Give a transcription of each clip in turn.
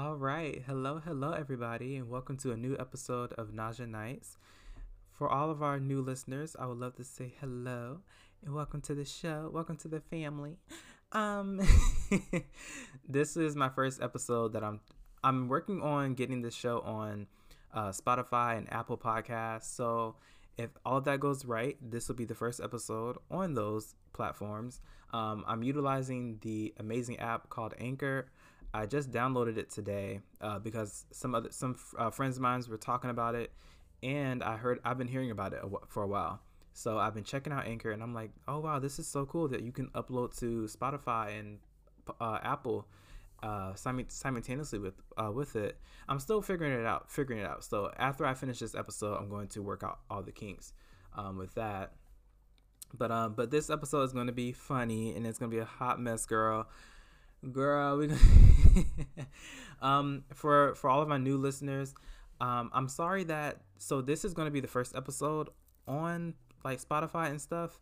All right. Hello, hello, everybody, and welcome to a new episode of Naja Nights. For all of our new listeners, I would love to say hello and welcome to the show. Welcome to the family. Um, this is my first episode that I'm I'm working on getting the show on uh, Spotify and Apple Podcasts. So if all that goes right, this will be the first episode on those platforms. Um, I'm utilizing the amazing app called Anchor. I just downloaded it today uh, because some other some uh, friends of mine were talking about it, and I heard I've been hearing about it for a while. So I've been checking out Anchor, and I'm like, oh wow, this is so cool that you can upload to Spotify and uh, Apple uh, simultaneously with uh, with it. I'm still figuring it out, figuring it out. So after I finish this episode, I'm going to work out all the kinks um, with that. But um, but this episode is going to be funny, and it's going to be a hot mess, girl girl we um for for all of my new listeners um i'm sorry that so this is going to be the first episode on like spotify and stuff.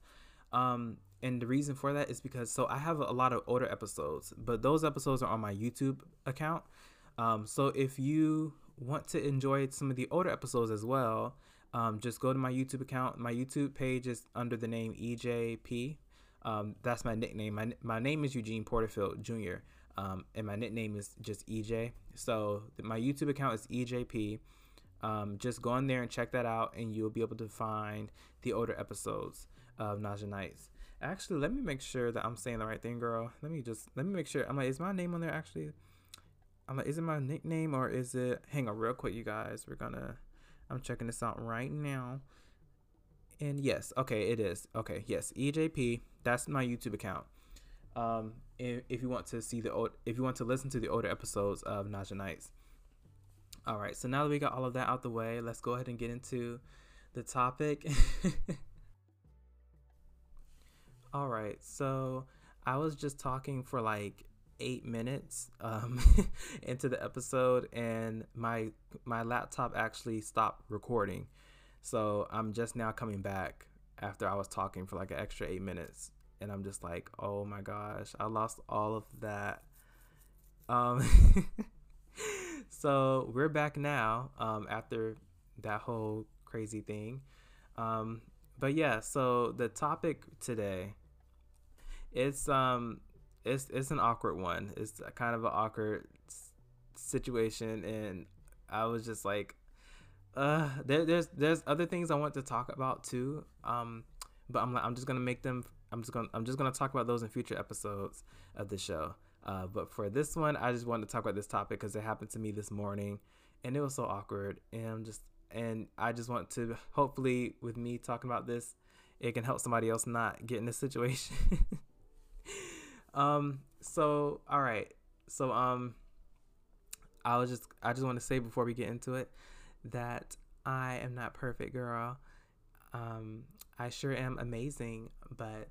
Um and the reason for that is because so i have a lot of older episodes but those episodes are on my youtube account. Um so if you want to enjoy some of the older episodes as well um just go to my youtube account. My youtube page is under the name ejp um, that's my nickname. My, my name is Eugene Porterfield Jr. Um, and my nickname is just EJ. So my YouTube account is EJP. Um, just go in there and check that out, and you'll be able to find the older episodes of Naja Nights. Actually, let me make sure that I'm saying the right thing, girl. Let me just let me make sure. I'm like, is my name on there actually? I'm like, is it my nickname or is it? Hang on, real quick, you guys. We're gonna. I'm checking this out right now. And yes, okay, it is. Okay, yes, EJP. That's my YouTube account. Um, if, you want to see the old, if you want to listen to the older episodes of Naja Nights. All right, so now that we got all of that out the way, let's go ahead and get into the topic. all right, so I was just talking for like eight minutes um, into the episode, and my my laptop actually stopped recording. So I'm just now coming back after I was talking for like an extra eight minutes, and I'm just like, oh my gosh, I lost all of that. Um, so we're back now um, after that whole crazy thing. Um, but yeah, so the topic today, it's um, it's it's an awkward one. It's kind of an awkward situation, and I was just like, uh, there, there's there's other things I want to talk about too. Um, but I'm like I'm just gonna make them. I'm just gonna I'm just gonna talk about those in future episodes of the show. Uh, but for this one, I just wanted to talk about this topic because it happened to me this morning, and it was so awkward. And I'm just and I just want to hopefully with me talking about this, it can help somebody else not get in this situation. um. So all right. So um. I was just I just want to say before we get into it that I am not perfect, girl. Um, I sure am amazing, but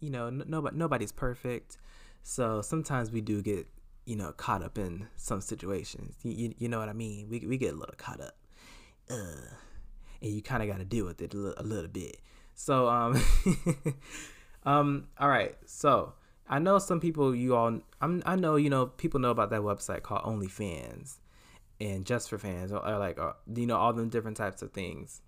you know, nobody nobody's perfect. So sometimes we do get you know caught up in some situations. You, you, you know what I mean? We we get a little caught up, uh, and you kind of got to deal with it a little, little bit. So um, um, all right. So I know some people you all I'm I know you know people know about that website called OnlyFans and just for fans or, or like uh, you know all them different types of things.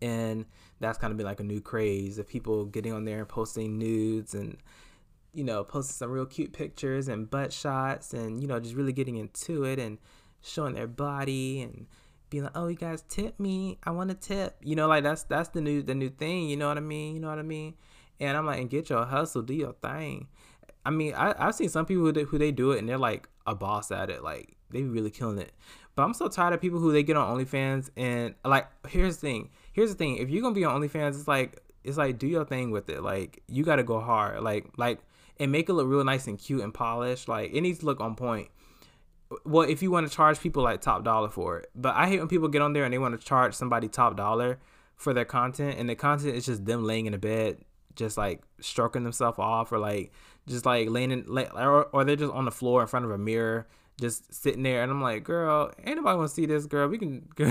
And that's kind of been like a new craze of people getting on there and posting nudes and you know posting some real cute pictures and butt shots and you know just really getting into it and showing their body and being like oh you guys tip me. I want to tip. You know like that's that's the new the new thing you know what i mean? You know what i mean? And i'm like and get your hustle do your thing. I mean I, i've seen some people who, they, who they do it and they're like a boss at it like they be really killing it. But I'm so tired of people who they get on OnlyFans and like here's the thing. Here's the thing. If you're gonna be on OnlyFans, it's like it's like do your thing with it. Like you gotta go hard. Like like and make it look real nice and cute and polished. Like it needs to look on point. Well, if you want to charge people like top dollar for it. But I hate when people get on there and they want to charge somebody top dollar for their content and the content is just them laying in a bed just like stroking themselves off or like just like laying in or, or they're just on the floor in front of a mirror just sitting there, and I'm like, girl, ain't nobody want to see this, girl. We can.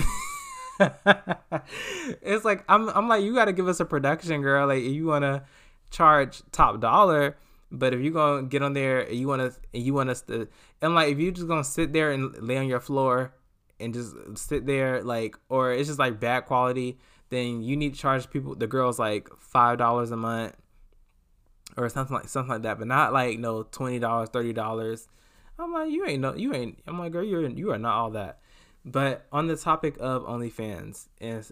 it's like I'm, I'm like, you got to give us a production, girl. Like, you want to charge top dollar, But if you're gonna get on there and you want to, and you want us to, and like if you just gonna sit there and lay on your floor and just sit there, like, or it's just like bad quality, then you need to charge people, the girls, like five dollars a month or something like something like that, but not like no twenty dollars, thirty dollars. I'm like, you ain't no, you ain't. I'm like, girl, you're you are not all that. But on the topic of OnlyFans, is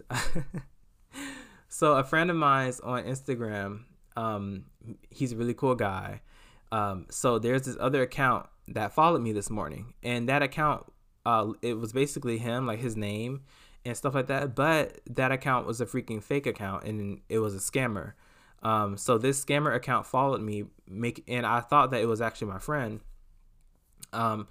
so a friend of mine's on Instagram. Um, he's a really cool guy. Um, so there's this other account that followed me this morning, and that account, uh, it was basically him, like his name and stuff like that. But that account was a freaking fake account, and it was a scammer. Um, so this scammer account followed me, make, and I thought that it was actually my friend. Um,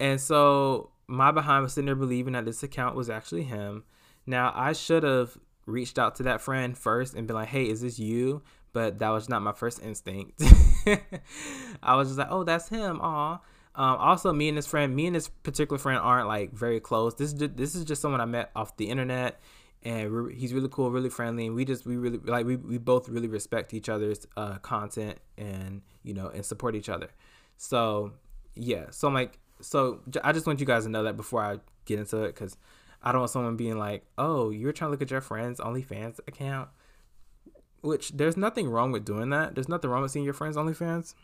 and so my behind was sitting there believing that this account was actually him. Now I should have reached out to that friend first and been like, "Hey, is this you?" But that was not my first instinct. I was just like, "Oh, that's him." Aw. Um, also, me and this friend, me and this particular friend aren't like very close. This is just, this is just someone I met off the internet, and he's really cool, really friendly, and we just we really like we, we both really respect each other's uh, content and you know and support each other. So yeah, so I'm like, so I just want you guys to know that before I get into it, because I don't want someone being like, oh, you're trying to look at your friend's OnlyFans account, which there's nothing wrong with doing that. There's nothing wrong with seeing your friend's OnlyFans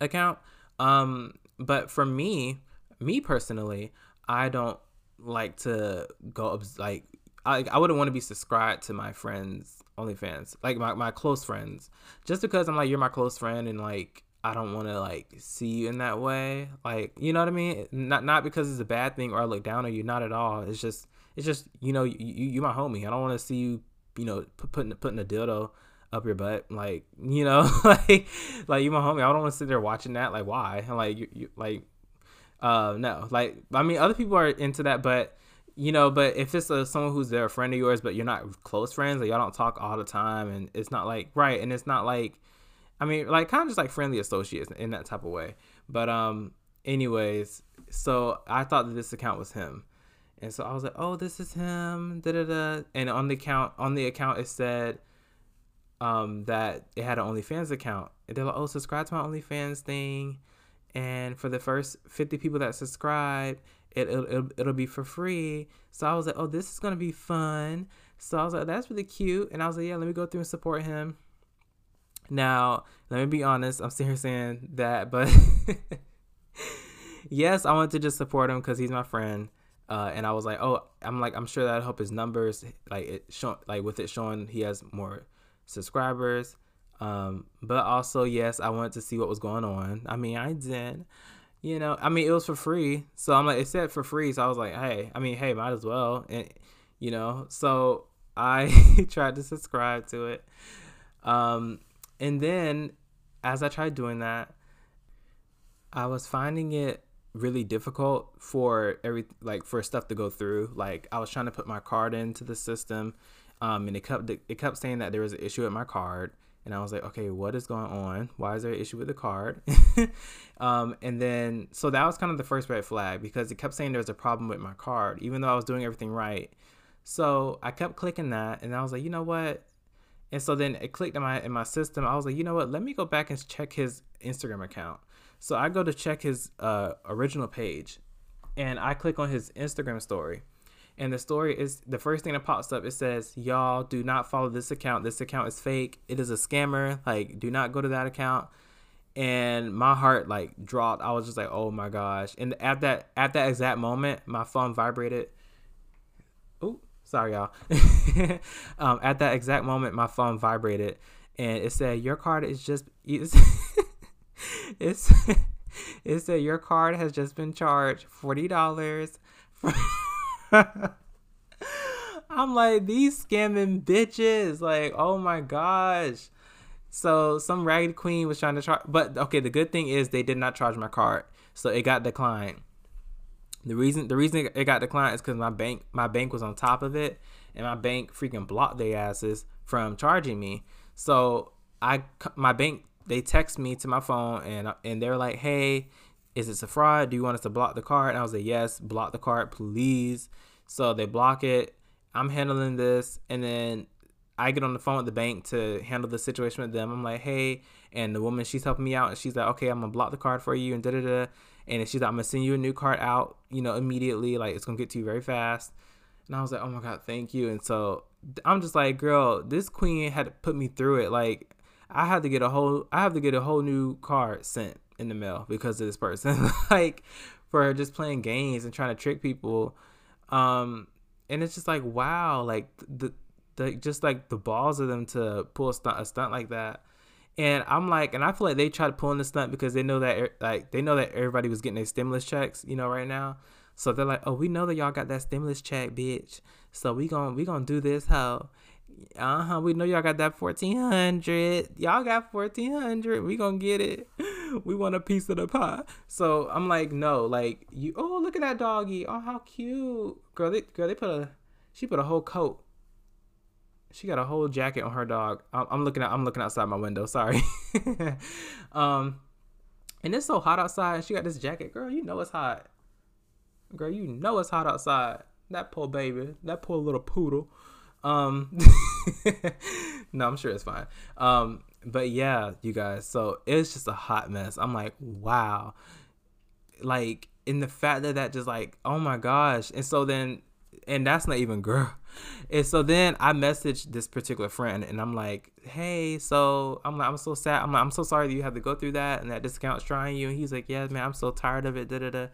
account. Um, but for me, me personally, I don't like to go like I I wouldn't want to be subscribed to my friends OnlyFans, like my, my close friends, just because I'm like you're my close friend and like I don't want to like see you in that way. Like, you know what I mean? Not not because it's a bad thing or I look down on you. Not at all. It's just it's just you know you you, my homie. I don't want to see you you know putting putting a dildo up your butt. Like you know like like you my homie. I don't want to sit there watching that. Like why? Like you, you like uh no. Like I mean other people are into that, but you know but if it's a, someone who's there a friend of yours but you're not close friends like y'all don't talk all the time and it's not like right and it's not like I mean, like kind of just like friendly associates in that type of way. But um, anyways, so I thought that this account was him, and so I was like, oh, this is him. Da da da. And on the account, on the account, it said um that it had an OnlyFans account. And they're like, oh, subscribe to my OnlyFans thing, and for the first fifty people that subscribe, it it'll, it'll, it'll be for free. So I was like, oh, this is gonna be fun. So I was like, that's really cute. And I was like, yeah, let me go through and support him. Now, let me be honest. I'm sitting here saying that, but yes, I wanted to just support him because he's my friend. Uh, and I was like, oh, I'm like, I'm sure that'll help his numbers, like it show, like with it showing he has more subscribers. Um, but also, yes, I wanted to see what was going on. I mean, I did, you know, I mean, it was for free, so I'm like, it said for free, so I was like, hey, I mean, hey, might as well, and you know, so I tried to subscribe to it. Um, and then as I tried doing that, I was finding it really difficult for every like for stuff to go through. Like I was trying to put my card into the system, um, and it kept it kept saying that there was an issue with my card, and I was like, okay, what is going on? Why is there an issue with the card? um, and then so that was kind of the first red flag because it kept saying there was a problem with my card, even though I was doing everything right. So I kept clicking that, and I was like, you know what? And so then it clicked in my in my system. I was like, you know what? Let me go back and check his Instagram account. So I go to check his uh, original page, and I click on his Instagram story. And the story is the first thing that pops up. It says, "Y'all do not follow this account. This account is fake. It is a scammer. Like, do not go to that account." And my heart like dropped. I was just like, "Oh my gosh!" And at that at that exact moment, my phone vibrated Sorry, y'all. um, at that exact moment, my phone vibrated, and it said, "Your card is just." It's, it's it said your card has just been charged forty dollars. I'm like these scamming bitches. Like, oh my gosh. So some ragged queen was trying to charge, but okay. The good thing is they did not charge my card, so it got declined. The reason the reason it got declined is because my bank my bank was on top of it, and my bank freaking blocked their asses from charging me. So I my bank they text me to my phone and and they're like, hey, is this a fraud? Do you want us to block the card? And I was like, yes, block the card, please. So they block it. I'm handling this, and then I get on the phone with the bank to handle the situation with them. I'm like, hey, and the woman she's helping me out, and she's like, okay, I'm gonna block the card for you, and da da da. And she's like, I'm gonna send you a new card out, you know, immediately. Like it's gonna get to you very fast. And I was like, oh my god, thank you. And so I'm just like, girl, this queen had put me through it. Like I had to get a whole, I have to get a whole new card sent in the mail because of this person. like for just playing games and trying to trick people. Um, and it's just like wow, like the the just like the balls of them to pull a stunt a stunt like that. And I'm like, and I feel like they tried pulling the stunt because they know that like they know that everybody was getting their stimulus checks, you know, right now. So they're like, oh, we know that y'all got that stimulus check, bitch. So we gonna we gonna do this how. Uh huh. We know y'all got that fourteen hundred. Y'all got fourteen hundred. We gonna get it. We want a piece of the pie. So I'm like, no, like you. Oh, look at that doggy. Oh, how cute, girl. They girl they put a she put a whole coat she got a whole jacket on her dog. I'm, looking at I'm looking outside my window. Sorry. um, and it's so hot outside. She got this jacket, girl. You know it's hot. Girl, you know it's hot outside. That poor baby, that poor little poodle. Um, no, I'm sure it's fine. Um, but yeah, you guys. So it's just a hot mess. I'm like, wow. Like in the fact that that just like, oh my gosh. And so then, and that's not even girl and so then I messaged this particular friend and I'm like, hey, so I'm like, I'm so sad. I'm like, I'm so sorry that you have to go through that and that discount's trying you. And he's like, yeah, man, I'm so tired of it. Da da da.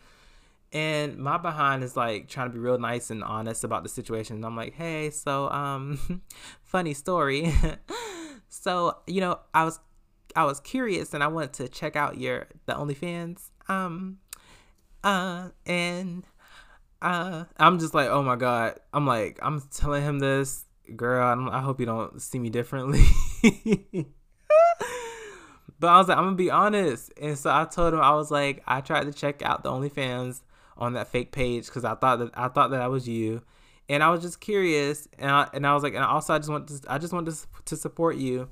And my behind is like trying to be real nice and honest about the situation. And I'm like, hey, so um, funny story. so you know, I was I was curious and I wanted to check out your the OnlyFans. Um, uh, and uh, I'm just like, oh my god. I'm like, I'm telling him this, girl. I, I hope you don't see me differently. but I was like, I'm gonna be honest, and so I told him I was like, I tried to check out the OnlyFans on that fake page because I thought that I thought that I was you, and I was just curious, and I and I was like, and also I just want to I just want to to support you,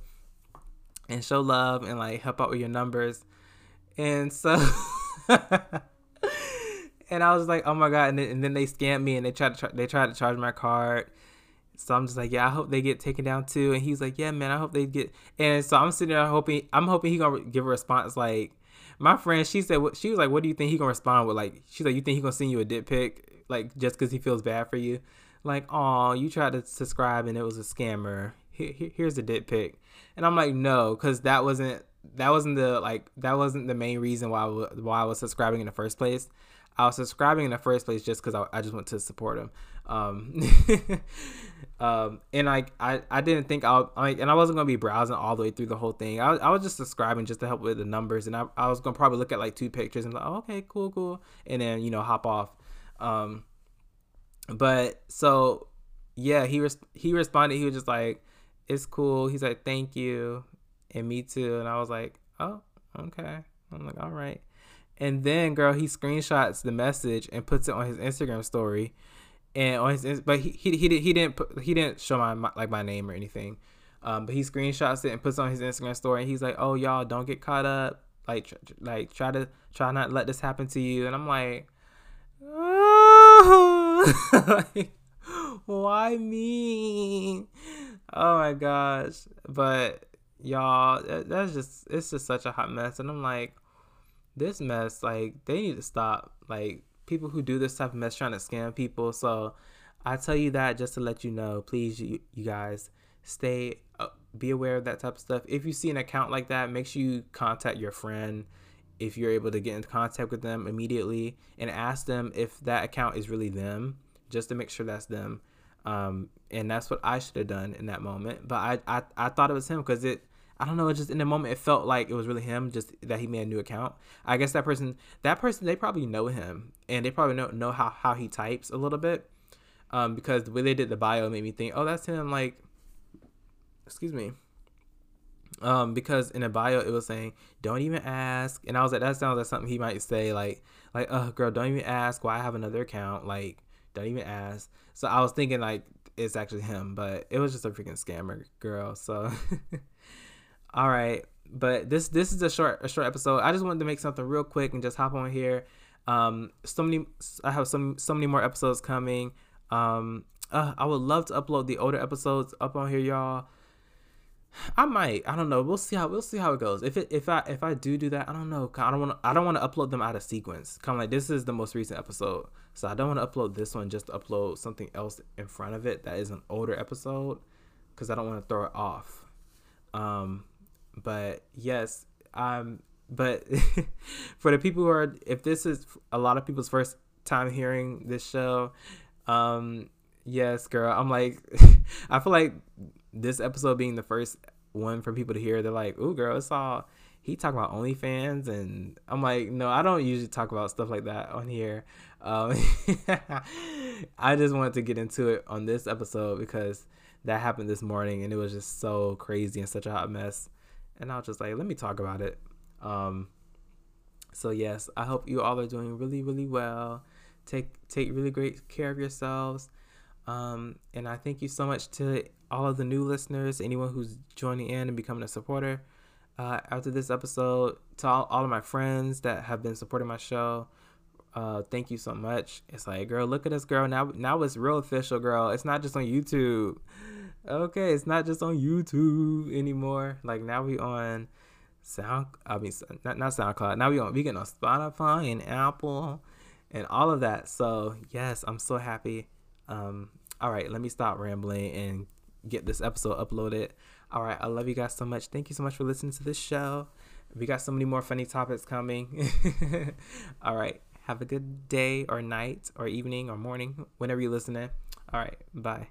and show love and like help out with your numbers, and so. and I was like, oh my god! And then, and then they scammed me, and they tried to tra- they tried to charge my card. So I'm just like, yeah, I hope they get taken down too. And he's like, yeah, man, I hope they get. And so I'm sitting there hoping, I'm hoping he gonna give a response like, my friend, she said, she was like, what do you think he gonna respond with? Like, she's like, you think he gonna send you a dick pic, like just because he feels bad for you? Like, oh, you tried to subscribe and it was a scammer. Here, here's a dick pic. And I'm like, no, because that wasn't that wasn't the like that wasn't the main reason why why I was subscribing in the first place. I was subscribing in the first place just because I, I, just want to support him. Um, um, and I, I, I didn't think I'll, I, and I wasn't gonna be browsing all the way through the whole thing. I, I was just subscribing just to help with the numbers, and I, I was gonna probably look at like two pictures and like, oh, okay, cool, cool, and then you know hop off. Um, but so yeah, he res- he responded. He was just like, "It's cool." He's like, "Thank you," and me too. And I was like, "Oh, okay." I'm like, "All right." And then, girl, he screenshots the message and puts it on his Instagram story, and on his but he he he, he didn't put, he didn't show my, my like my name or anything, um, but he screenshots it and puts it on his Instagram story, and he's like, "Oh y'all, don't get caught up. Like tr- like try to try not let this happen to you." And I'm like, oh, like, why me? Oh my gosh, but y'all, that's just it's just such a hot mess, and I'm like this mess, like they need to stop. Like people who do this type of mess trying to scam people. So I tell you that just to let you know, please, you, you guys stay, uh, be aware of that type of stuff. If you see an account like that, make sure you contact your friend if you're able to get in contact with them immediately and ask them if that account is really them, just to make sure that's them. Um, and that's what I should have done in that moment. But I, I, I thought it was him because it I don't know. Just in the moment, it felt like it was really him. Just that he made a new account. I guess that person, that person, they probably know him, and they probably know know how how he types a little bit. Um, because the way they did the bio made me think, oh, that's him. Like, excuse me. Um, because in the bio it was saying, "Don't even ask," and I was like, that sounds like something he might say, like, like, "Oh, girl, don't even ask why I have another account." Like, don't even ask. So I was thinking like it's actually him, but it was just a freaking scammer girl. So. All right, but this this is a short a short episode. I just wanted to make something real quick and just hop on here. Um, so many I have some so many more episodes coming. Um, uh, I would love to upload the older episodes up on here, y'all. I might. I don't know. We'll see how we'll see how it goes. If it if I if I do do that, I don't know. I don't want I don't want to upload them out of sequence. Kind of like this is the most recent episode, so I don't want to upload this one just to upload something else in front of it that is an older episode, because I don't want to throw it off. Um, but yes, um, but for the people who are, if this is a lot of people's first time hearing this show, um, yes, girl, I'm like, I feel like this episode being the first one for people to hear, they're like, "Ooh, girl, it's all." He talk about OnlyFans, and I'm like, no, I don't usually talk about stuff like that on here. Um, I just wanted to get into it on this episode because that happened this morning, and it was just so crazy and such a hot mess. And I was just like, let me talk about it. Um, so yes, I hope you all are doing really, really well. Take take really great care of yourselves. Um, and I thank you so much to all of the new listeners, anyone who's joining in and becoming a supporter. Uh, after this episode, to all, all of my friends that have been supporting my show, uh, thank you so much. It's like, girl, look at us, girl. Now, now it's real official, girl. It's not just on YouTube. Okay, it's not just on YouTube anymore. Like now we on Sound. I mean, not not SoundCloud. Now we on we get on Spotify and Apple, and all of that. So yes, I'm so happy. Um, all right, let me stop rambling and get this episode uploaded. All right, I love you guys so much. Thank you so much for listening to this show. We got so many more funny topics coming. all right, have a good day or night or evening or morning whenever you're listening. All right, bye.